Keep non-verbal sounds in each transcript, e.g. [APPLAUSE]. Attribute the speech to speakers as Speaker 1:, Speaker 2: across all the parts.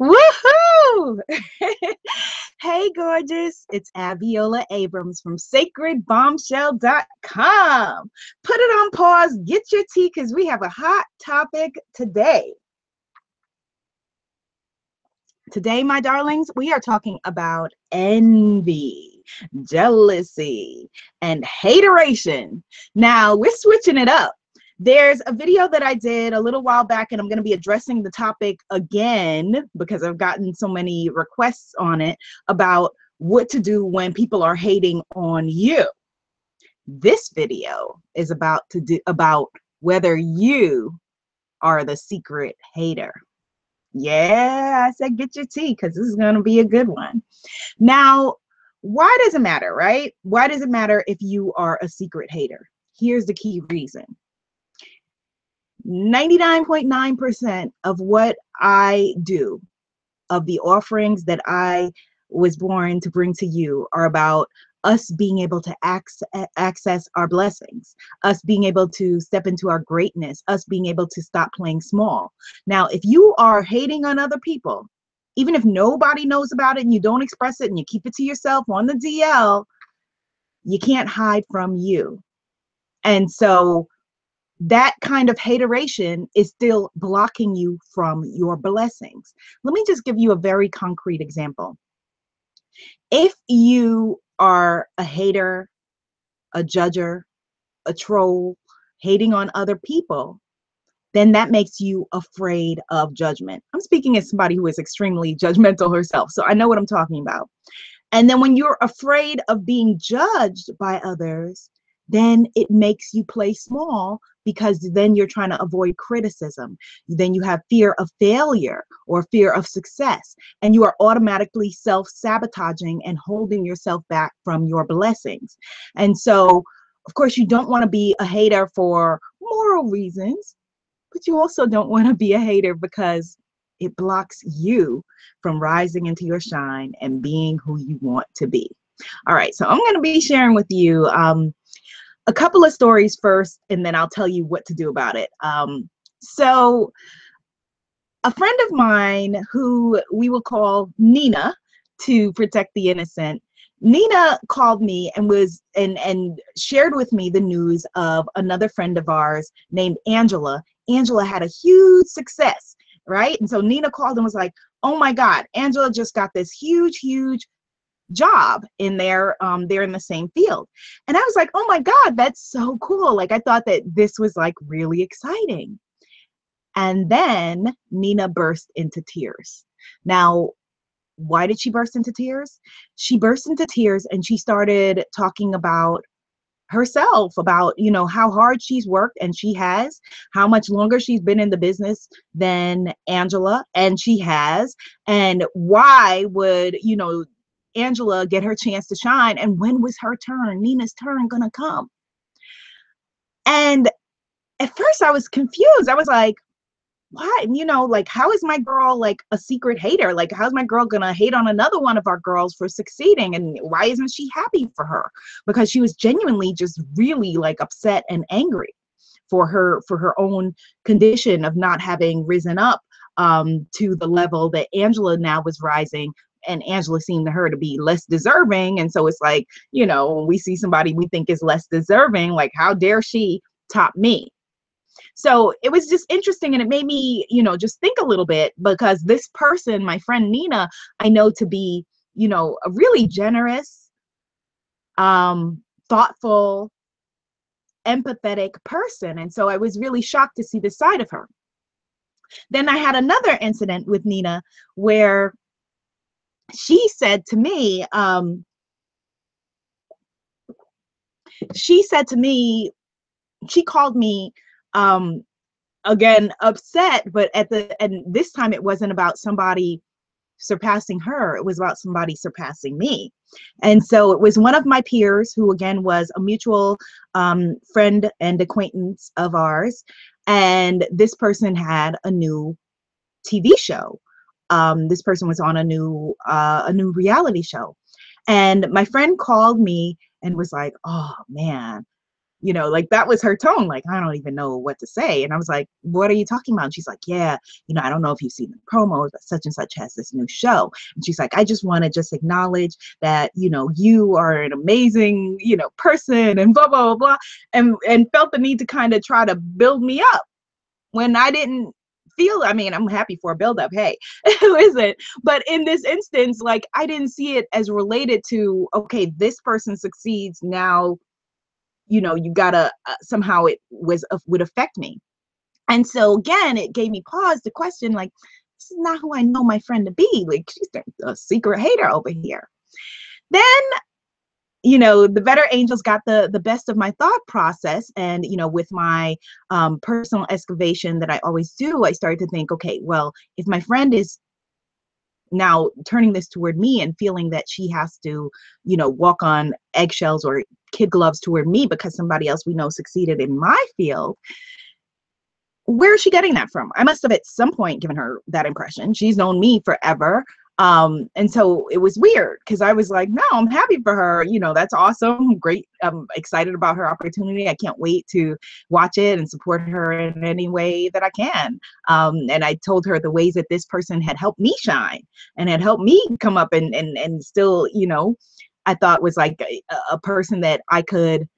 Speaker 1: Woohoo! [LAUGHS] hey, gorgeous. It's Abiola Abrams from sacredbombshell.com. Put it on pause, get your tea, because we have a hot topic today. Today, my darlings, we are talking about envy, jealousy, and hateration. Now, we're switching it up there's a video that I did a little while back, and I'm going to be addressing the topic again because I've gotten so many requests on it about what to do when people are hating on you. This video is about to do about whether you are the secret hater. Yeah, I said get your tea because this is going to be a good one. Now, why does it matter, right? Why does it matter if you are a secret hater? Here's the key reason 99.9% of what I do, of the offerings that I was born to bring to you, are about us being able to access our blessings, us being able to step into our greatness, us being able to stop playing small. Now, if you are hating on other people, even if nobody knows about it and you don't express it and you keep it to yourself on the DL, you can't hide from you. And so that kind of hateration is still blocking you from your blessings. Let me just give you a very concrete example. If you are a hater, a judger, a troll, hating on other people, then that makes you afraid of judgment. I'm speaking as somebody who is extremely judgmental herself, so I know what I'm talking about. And then when you're afraid of being judged by others, then it makes you play small because then you're trying to avoid criticism. Then you have fear of failure or fear of success, and you are automatically self sabotaging and holding yourself back from your blessings. And so, of course, you don't want to be a hater for moral reasons, but you also don't want to be a hater because it blocks you from rising into your shine and being who you want to be. All right, so I'm going to be sharing with you um, a couple of stories first, and then I'll tell you what to do about it. Um, so, a friend of mine who we will call Nina to protect the innocent. Nina called me and was and and shared with me the news of another friend of ours named Angela. Angela had a huge success, right? And so Nina called and was like, "Oh my God, Angela just got this huge, huge job in there um they're in the same field. And i was like oh my god that's so cool. Like i thought that this was like really exciting. And then nina burst into tears. Now why did she burst into tears? She burst into tears and she started talking about herself about you know how hard she's worked and she has how much longer she's been in the business than angela and she has and why would you know Angela get her chance to shine? And when was her turn, Nina's turn, gonna come? And at first I was confused. I was like, what? You know, like, how is my girl like a secret hater? Like, how's my girl gonna hate on another one of our girls for succeeding? And why isn't she happy for her? Because she was genuinely just really like upset and angry for her for her own condition of not having risen up um, to the level that Angela now was rising and Angela seemed to her to be less deserving. And so it's like, you know, when we see somebody we think is less deserving, like, how dare she top me? So it was just interesting and it made me, you know, just think a little bit because this person, my friend Nina, I know to be, you know, a really generous, um, thoughtful, empathetic person. And so I was really shocked to see this side of her. Then I had another incident with Nina where she said to me, um, she said to me, she called me um, again upset, but at the and this time it wasn't about somebody surpassing her, it was about somebody surpassing me. And so it was one of my peers who again was a mutual um, friend and acquaintance of ours. And this person had a new TV show um, this person was on a new uh, a new reality show, and my friend called me and was like, "Oh man, you know, like that was her tone. Like, I don't even know what to say. And I was like, what are you talking about? And she's like, yeah, you know, I don't know if you've seen the promos, but such and such has this new show. And she's like, I just want to just acknowledge that, you know, you are an amazing, you know, person and blah, blah, blah, blah. And, and felt the need to kind of try to build me up when I didn't feel i mean i'm happy for a build up hey [LAUGHS] listen but in this instance like i didn't see it as related to okay this person succeeds now you know you gotta uh, somehow it was uh, would affect me. And so again it gave me pause to question like this is not who i know my friend to be. Like she's a secret hater over here. Then you know the better angels got the the best of my thought process. And you know with my um, personal excavation that i always do i started to think okay well if my friend is now turning this toward me and feeling that she has to you know walk on eggshells or kid gloves toward me because somebody else we know succeeded in my field where is she getting that from? I must have at some point given her that impression. She's known me forever um and so it was weird because i was like no i'm happy for her. You know that's awesome. Great. I'm excited about her opportunity. I can't wait to watch it and support her in any way that i can. Um and i told her the ways that this person had helped me shine and had helped me come up and and, and still you know i thought was like a, a person that i could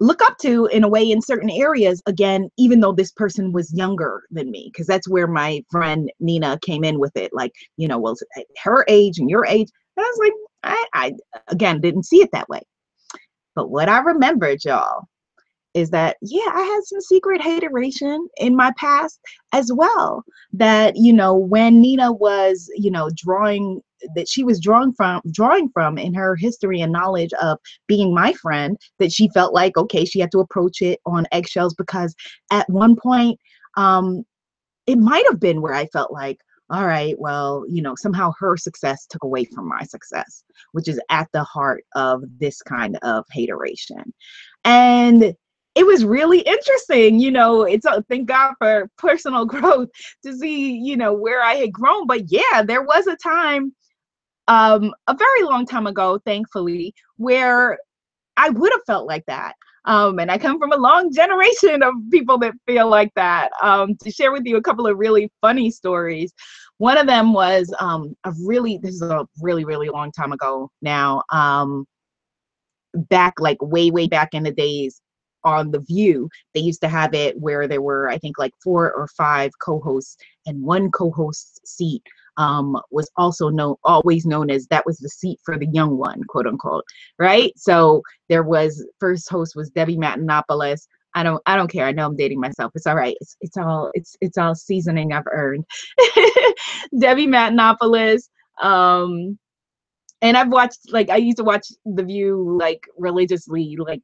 Speaker 1: look up to in a way in certain areas again even though this person was younger than me because that's where my friend nina came in with it like you know well eh, her age and your age and i was like i i again didn't see it that way. But what i remembered y'all is that yeah i had some secret hateration in my past as well that you know when nina was you know drawing that she was drawing from drawing from in her history and knowledge of being my friend that she felt like okay she had to approach it on eggshells because at one point um it might have been where i felt like all right well you know somehow her success took away from my success which is at the heart of this kind of hateration. And it was really interesting you know it's a, thank god for personal [LAUGHS] growth to see you know where i had grown but yeah there was a time um, a very long time ago, thankfully, where I would have felt like that. Um, and I come from a long [LAUGHS] generation of people that feel like that. Um, to share with you a couple of really funny stories. One of them was um, a really, this is a really, really long time ago now. Um, back, like way, way back in the days on The View, they used to have it where there were, I think, like four or five co hosts and one co host seat um, was also known, always known as that was the seat for the young one, quote unquote, right? So there was first host was Debbie Matenopoulos. I don't, I don't care. I know I'm dating myself. It's all right. It's, it's all, it's, it's all seasoning I've earned. [LAUGHS] Debbie Matenopoulos. Um, and I've watched like I used to watch The View like religiously, like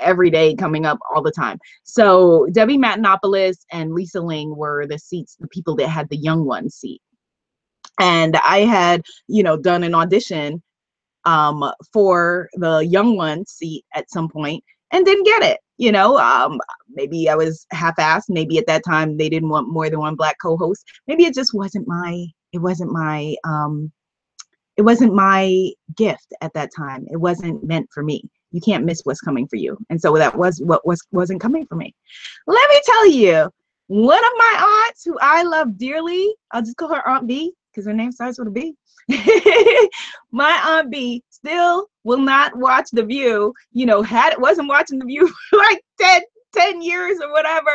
Speaker 1: every day coming up all the time. So Debbie Matenopoulos and Lisa Ling were the seats, the people that had the young one seat and I had, you know, done an audition um, for the young one seat at some point and didn't get it. You know, um, maybe I was half-assed. Maybe at that time they didn't want more than one black co-host. Maybe it just wasn't my. It wasn't my. Um, it wasn't my gift at that time. It wasn't meant for me. You can't miss what's coming for you, and so that was what was wasn't coming for me. Let me tell you, one of my aunts who I love dearly. I'll just call her Aunt B because her name starts with a B. [LAUGHS] my aunt B still will not watch The View. You know, had wasn't watching The View [LAUGHS] like 10, 10 years or whatever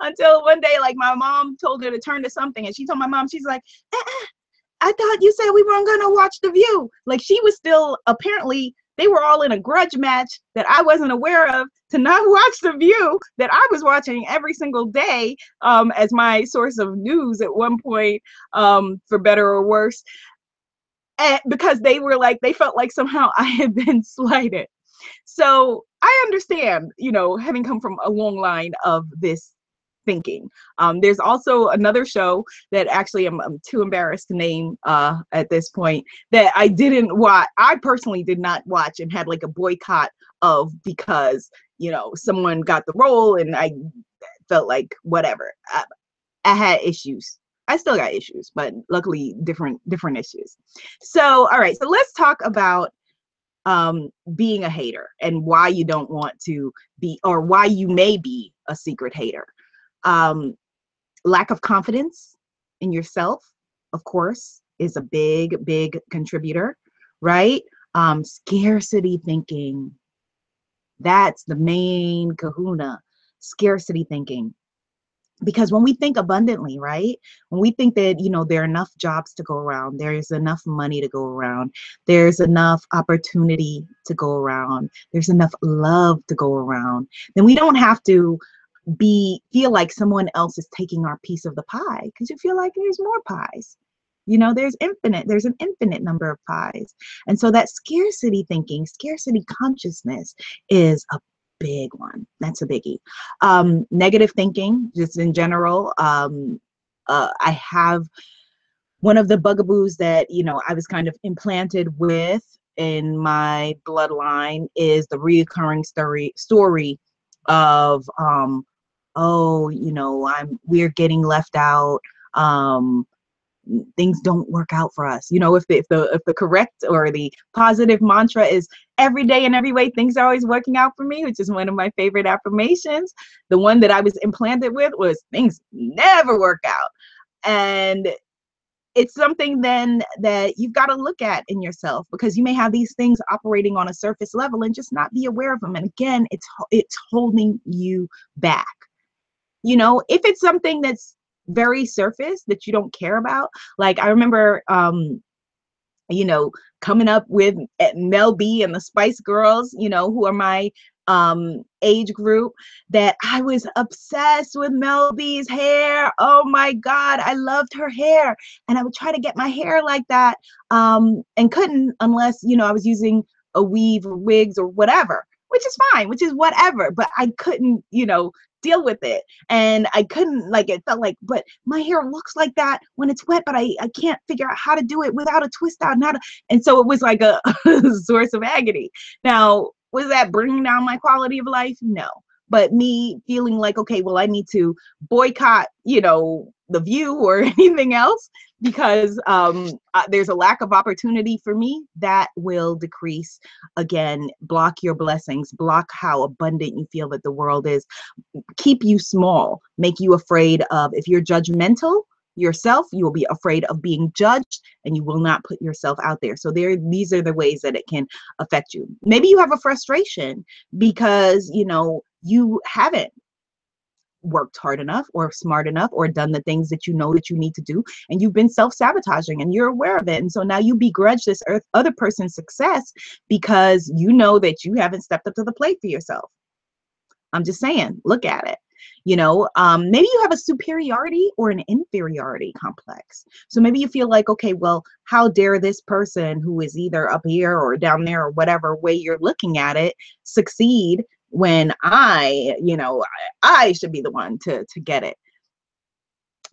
Speaker 1: until one day, like my mom told her to turn to something, and she told my mom, she's like, eh, I thought you said we weren't gonna watch The View. Like she was still apparently they were all in a grudge match that I wasn't aware of to not [LAUGHS] watch The View that I was watching every single day um, as my source of news at one point, um, for better or worse. And because they were like, they felt like somehow [LAUGHS] I had been slighted. So I understand, you know, having come from a long line of this thinking. Um, there's also another show that actually I'm, I'm too embarrassed to name uh, at this point that I didn't watch. I personally did not watch and had like a boycott of because you know someone got the role and I felt like whatever. I, I had issues. I still got issues, but luckily different different issues. So all right, so let's talk about um, being a hater and why you don't want to be, or why you may be a secret hater. Um, lack of confidence in yourself, of course, is a big, big contributor, right? Um, scarcity thinking. That's the main kahuna. Scarcity thinking because when we think abundantly right when we think that you know there are enough jobs to go around there's enough money to go around there's enough opportunity to go around there's enough love to go around then we don't have to be feel like someone else is taking our piece of the pie because you feel like there's more pies you know there's infinite there's an infinite number of pies and so that scarcity thinking scarcity consciousness is a big one. That's a biggie. Um, negative thinking, just in general. Um, uh, I have one of the bugaboos that you know I was kind of implanted with in my bloodline is the reoccurring story story of um, oh you know I'm we're getting left out. Um, things don't work out for us. You know if the, if the if the correct or the positive mantra is every day in every way things are always working out for me which is one of my favorite affirmations the one that i was implanted with was things never work out. And it's something then that you've got to look at in yourself because you may have these things operating on a surface level and just not be aware of them and again it's it's holding you back you know if it's something that's very surface that you don't care about. Like I remember um you know, coming up with eh, Mel B and the Spice Girls, you know, who are my um age group that I was obsessed with Mel B's hair. Oh my god, I loved her hair and I would try to get my hair like that um and couldn't unless, you know, I was using a weave or wigs or whatever, which is fine, which is whatever, but I couldn't, you know, deal with it and i couldn't like it felt like but my hair looks like that when it's wet but i i can't figure out how to do it without a twist out how and so it was like a, [LAUGHS] source of agony. Now was that bringing down my quality of life? No. But me feeling like okay well i need to boycott you know the view or [LAUGHS] anything else because um, uh, there's a lack of opportunity for me that will decrease. Again block your blessings block how abundant you feel that the world is. Keep you small. Make you afraid of if you're judgmental yourself you will be afraid of being judged and you will not put yourself out there. So there these are the ways that it can affect you. Maybe you have a frustration because you know you haven't worked hard enough or smart enough or done the things that you know that you need to do and you've been self-sabotaging and you're aware of it and so now you begrudge this earth, other person's success because you know that you haven't stepped up to the plate for yourself. I'm just saying look at it. You know um, maybe you have a superiority or an inferiority complex. So maybe you feel like okay well how dare this person who is either up here or down there or whatever way you're looking at it succeed when I, you know, I, should be the one to to get it.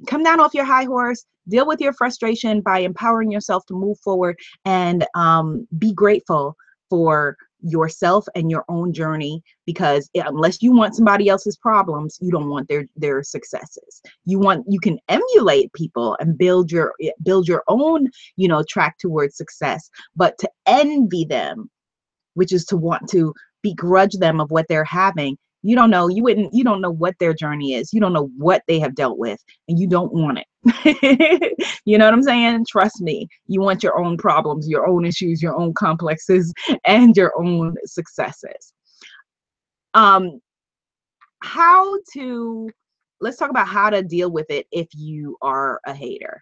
Speaker 1: Come down off your high horse, deal with your frustration by empowering yourself to move forward and um, be grateful for yourself and your own journey because unless you want somebody else's problems you don't want their their successes you want you can emulate people and build your build your own you know track towards success but to envy them which is to want to begrudge them of what they're having. You don't know you wouldn't you don't know what their journey is. You don't know what they have dealt with and you don't want it. [LAUGHS] You know what i'm saying? Trust me you want your own problems your own issues your own complexes [LAUGHS] and your own successes. Um how to let's talk about how to deal with it if you are a hater.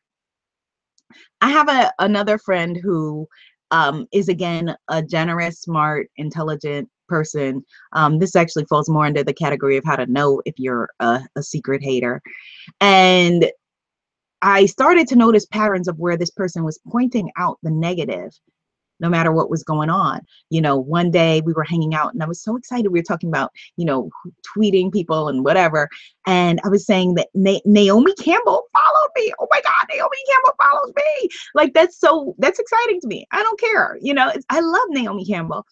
Speaker 1: I have a another friend who um, is again a generous smart intelligent person. Um, this actually falls more under the category of how to know if you're a, a secret hater. And I started to notice patterns of where this person was pointing out the negative no matter what was going on. You know, one day we were hanging out and I was so excited. We were talking about, you know, tweeting people and whatever. And I was saying that Na- Naomi Campbell followed me. Oh my God, Naomi Campbell follows me. Like, that's so, that's exciting to me. I don't care. You know, I love Naomi Campbell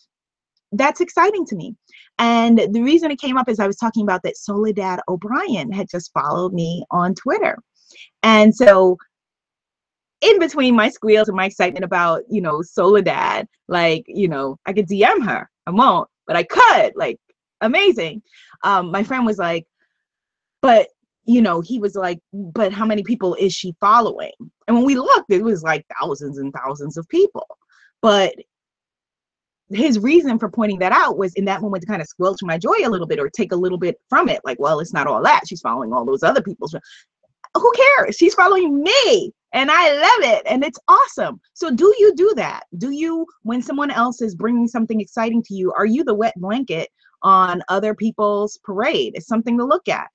Speaker 1: that's exciting to me. And the reason it came up is I was talking about that Soledad O'Brien had just followed me on Twitter. And so in between my squeals and my excitement about, you know, Soledad, like, you know, I could DM her. I won't, but I could. Like, amazing. Um, my friend was like, but you know, he was like, but how many people is she following? And when we looked, it was like thousands and thousands of people. But his reason for pointing that out was in that moment to kind of squelch my joy a little bit or take a little bit from it. Like, well, it's not all that. She's following all those other people's. Who cares? She's following me and I love it and it's awesome. So, do you do that? Do you, when someone else is bringing something exciting to you, are you the wet blanket on other people's parade? It's something to look at.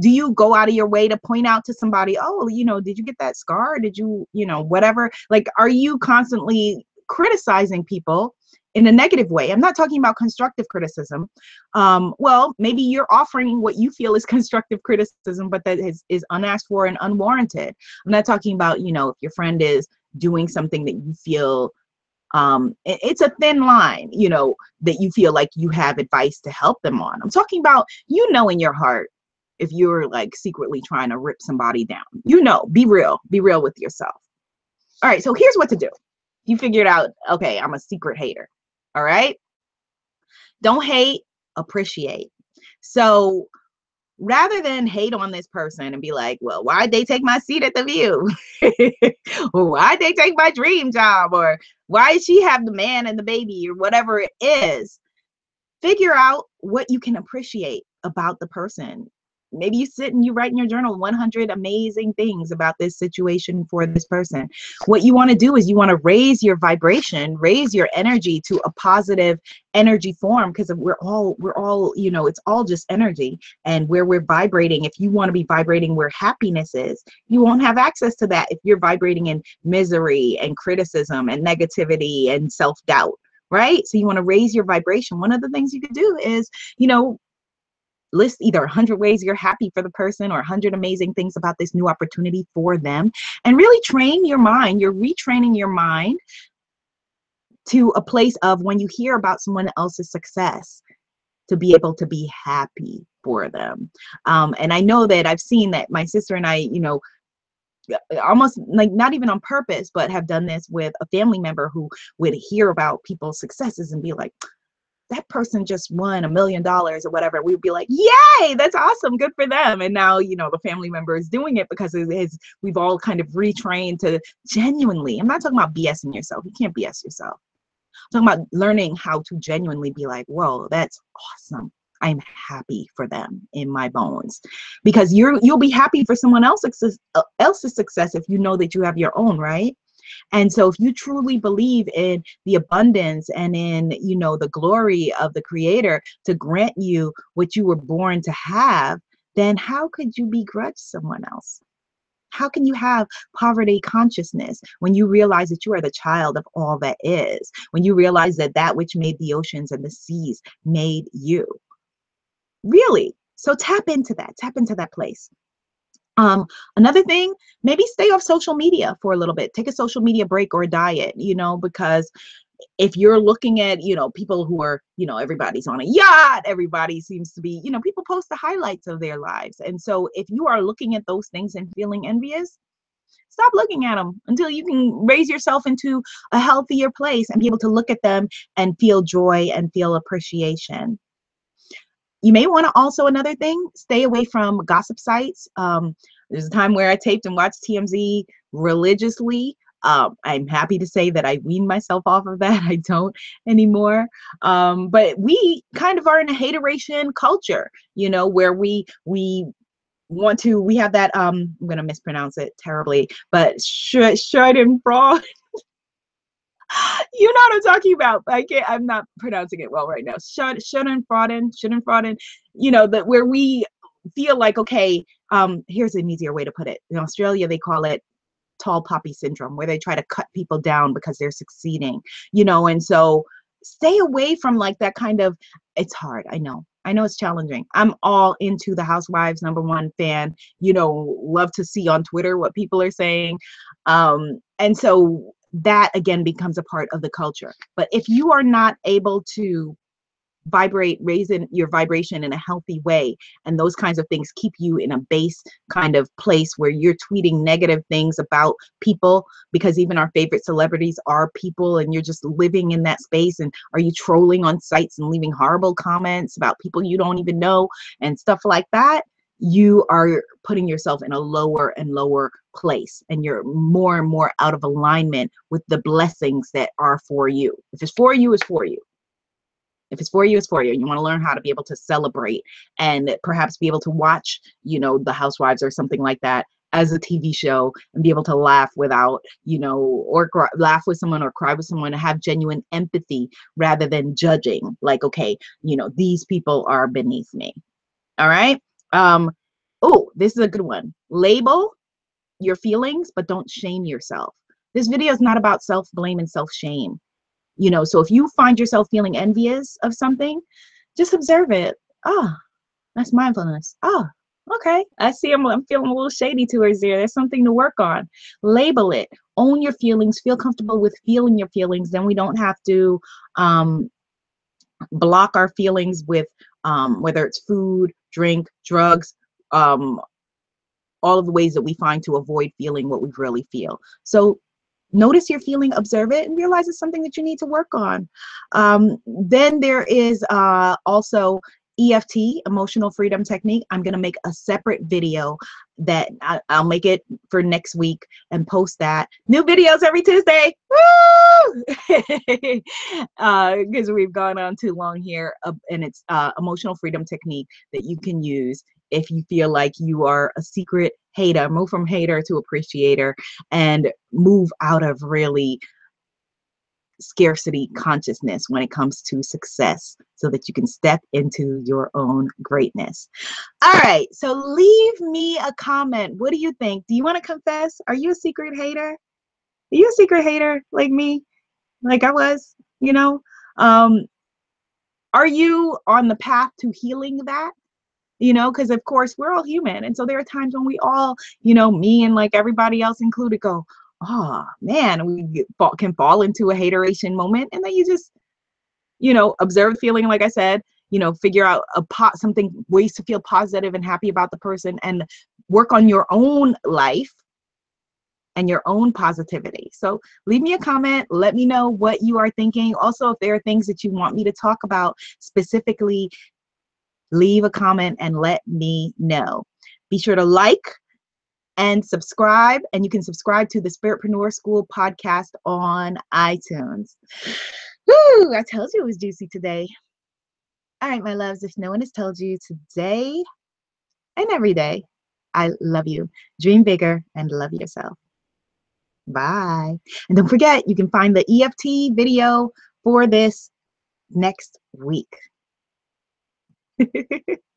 Speaker 1: Do you go out of your way to point out to somebody, oh, you know, did you get that scar? Did you, you know, whatever? Like, are you constantly criticizing people in a negative way. I'm not talking about constructive criticism. Um, well, maybe you're offering what you feel is [LAUGHS] constructive criticism, but that is, is unasked for and unwarranted. I'm not talking about, you know, if your friend is doing something that you feel um, it's a thin line, you know, that you feel like you have advice to help them on. I'm talking about, you know, in your heart, if you're like secretly trying to rip somebody down, you know, be real, be real with yourself. All right, so here's what to do. You figured out, okay, I'm a secret hater. All right. Don't hate, appreciate. So rather than hate on this person and be like, well, why'd they take my seat at the view? [LAUGHS] why'd they take my dream job? Or why did she have the man and the baby or whatever it is? Figure out what you can appreciate about the person maybe you sit and you write in your journal 100 amazing things about this situation for this person. What you want to do is you want to raise your vibration raise your energy to a positive energy form because we're all we're all you know it's all just energy. And where we're vibrating if you want to be vibrating where happiness is you won't have access to that if you're vibrating in misery and criticism and negativity and self-doubt right? So you want to raise your vibration. One of the things you could do is you know list either 100 ways you're happy for the person or 100 amazing things about this new opportunity for them and really train your mind you're retraining your mind to a place of when you hear about someone else's success to be able to be happy for them. Um, and i know that i've seen that my sister and i you know almost like not even on purpose but have done this with a family member who would hear about people's successes and be like that person just won a million dollars or whatever, we'd be like, yay, that's awesome, good for them. And now, you know, the family member is doing it because it is, we've all kind of retrained to genuinely, I'm not talking about BSing yourself. You can't BS yourself. I'm talking about learning how to genuinely be like, whoa, that's awesome. I'm happy for them in my bones because you're you'll be happy for someone else's uh, else's success if you know that you have your own, right? And so if you truly believe in the abundance and in, you know, the glory of the creator to grant you what you were born to have, then how could you begrudge someone else? How can you have poverty consciousness when you realize that you are the child of all that is? When you realize that that which made the oceans and the seas made you? Really? So tap into that, tap into that place. Um, another thing, maybe stay off social media for a little bit. Take a social media break or a diet, you know, because if you're looking at, you know, people who are, you know, everybody's on a yacht, everybody seems to be, you know, people post the highlights of their lives. And so if you are looking at those things and feeling envious, stop looking at them until you can raise yourself into a healthier place and be able to look at them and feel joy and feel appreciation you may want to also another thing stay away from gossip sites. Um, there's a time where i taped and watched tmz religiously. Um, i'm happy to say that i weaned myself off of that. [LAUGHS] I don't anymore. Um, but we kind of are in a hateration culture you know where we we want to we have that um i'm gonna mispronounce it terribly but sh- fraud you know what I'm talking about. I can't. I'm not pronouncing it well right now. Shouldn't frauden, shouldn't frauden. You know that where we feel like okay. Um, here's an easier way to put it. In Australia, they call it tall poppy syndrome, where they try to cut people down because they're succeeding. You know, and so stay away from like that kind of. It's hard. I know. I know it's challenging. I'm all into the Housewives number one fan. You know, love to see on Twitter what people are saying. Um, and so that again becomes a part of the culture. But if you are not able to vibrate raising your vibration in a healthy way and those kinds of things keep you in a base kind of place where you're tweeting negative things about people because even our favorite celebrities are people and you're just living in that space and are you trolling on sites and leaving horrible comments about people you don't even know and stuff like that you are putting yourself in a lower and lower place and you're more and more out of alignment with the blessings that are for you if it's for you it's for you if it's for you, it's for you. You want to learn how to be able to celebrate and perhaps be able to watch, you know, the housewives or something like that as a TV show and be able to laugh without, you know, or cry, laugh with someone or cry with someone and have genuine empathy rather than judging. Like, okay, you know, these people are beneath me. All right. Um, oh, this is a good one. Label your feelings, but don't shame yourself. This video is not about self blame and self shame you know so if you find yourself feeling envious of something just observe it. Ah oh, that's mindfulness. Oh okay. I see I'm, I'm feeling a little shady towards there. There's something to work on. Label it. Own your feelings. Feel comfortable with feeling your feelings. Then we don't have to um, block our feelings with um, whether it's food drink drugs um, all of the ways that we find to avoid feeling what we really feel so notice your feeling, observe it, and realize it's something that you need to work on. Um, then there is uh, also EFT, emotional freedom technique. I'm going to make a separate video that I, will make it for next week and post that. New videos every Tuesday. Woo! Because [LAUGHS] uh, we've gone on too long here. Uh, and it's uh, emotional freedom technique that you can use if you feel like you are a secret hater, move from hater to appreciator and move out of really scarcity consciousness when it comes to success so that you can step into your own greatness. All right, so leave me a comment. What do you think? Do you want to confess? Are you a secret hater? Are you a secret hater like me? Like I was, you know? Um, are you on the path to healing that? you know, because of course we're all human. And so there are times when we all, you know, me and like everybody else included, go, oh man, we can fall into a hateration moment. And then you just, you know, observe the feeling, like I said, you know, figure out a pot something ways to feel positive and happy about the person and work on your own life and your own positivity. So leave me a comment. Let me know what you are thinking. Also, if there are things that you want me to talk about specifically leave a comment and let me know. Be sure to like and subscribe, and you can subscribe to the Spiritpreneur School podcast on iTunes. Woo! I told you it was juicy today. All right, my loves, if no one has told you today and every day, I love you. Dream bigger and love yourself. Bye. And don't forget, you can find the EFT video for this next week. [LAUGHS]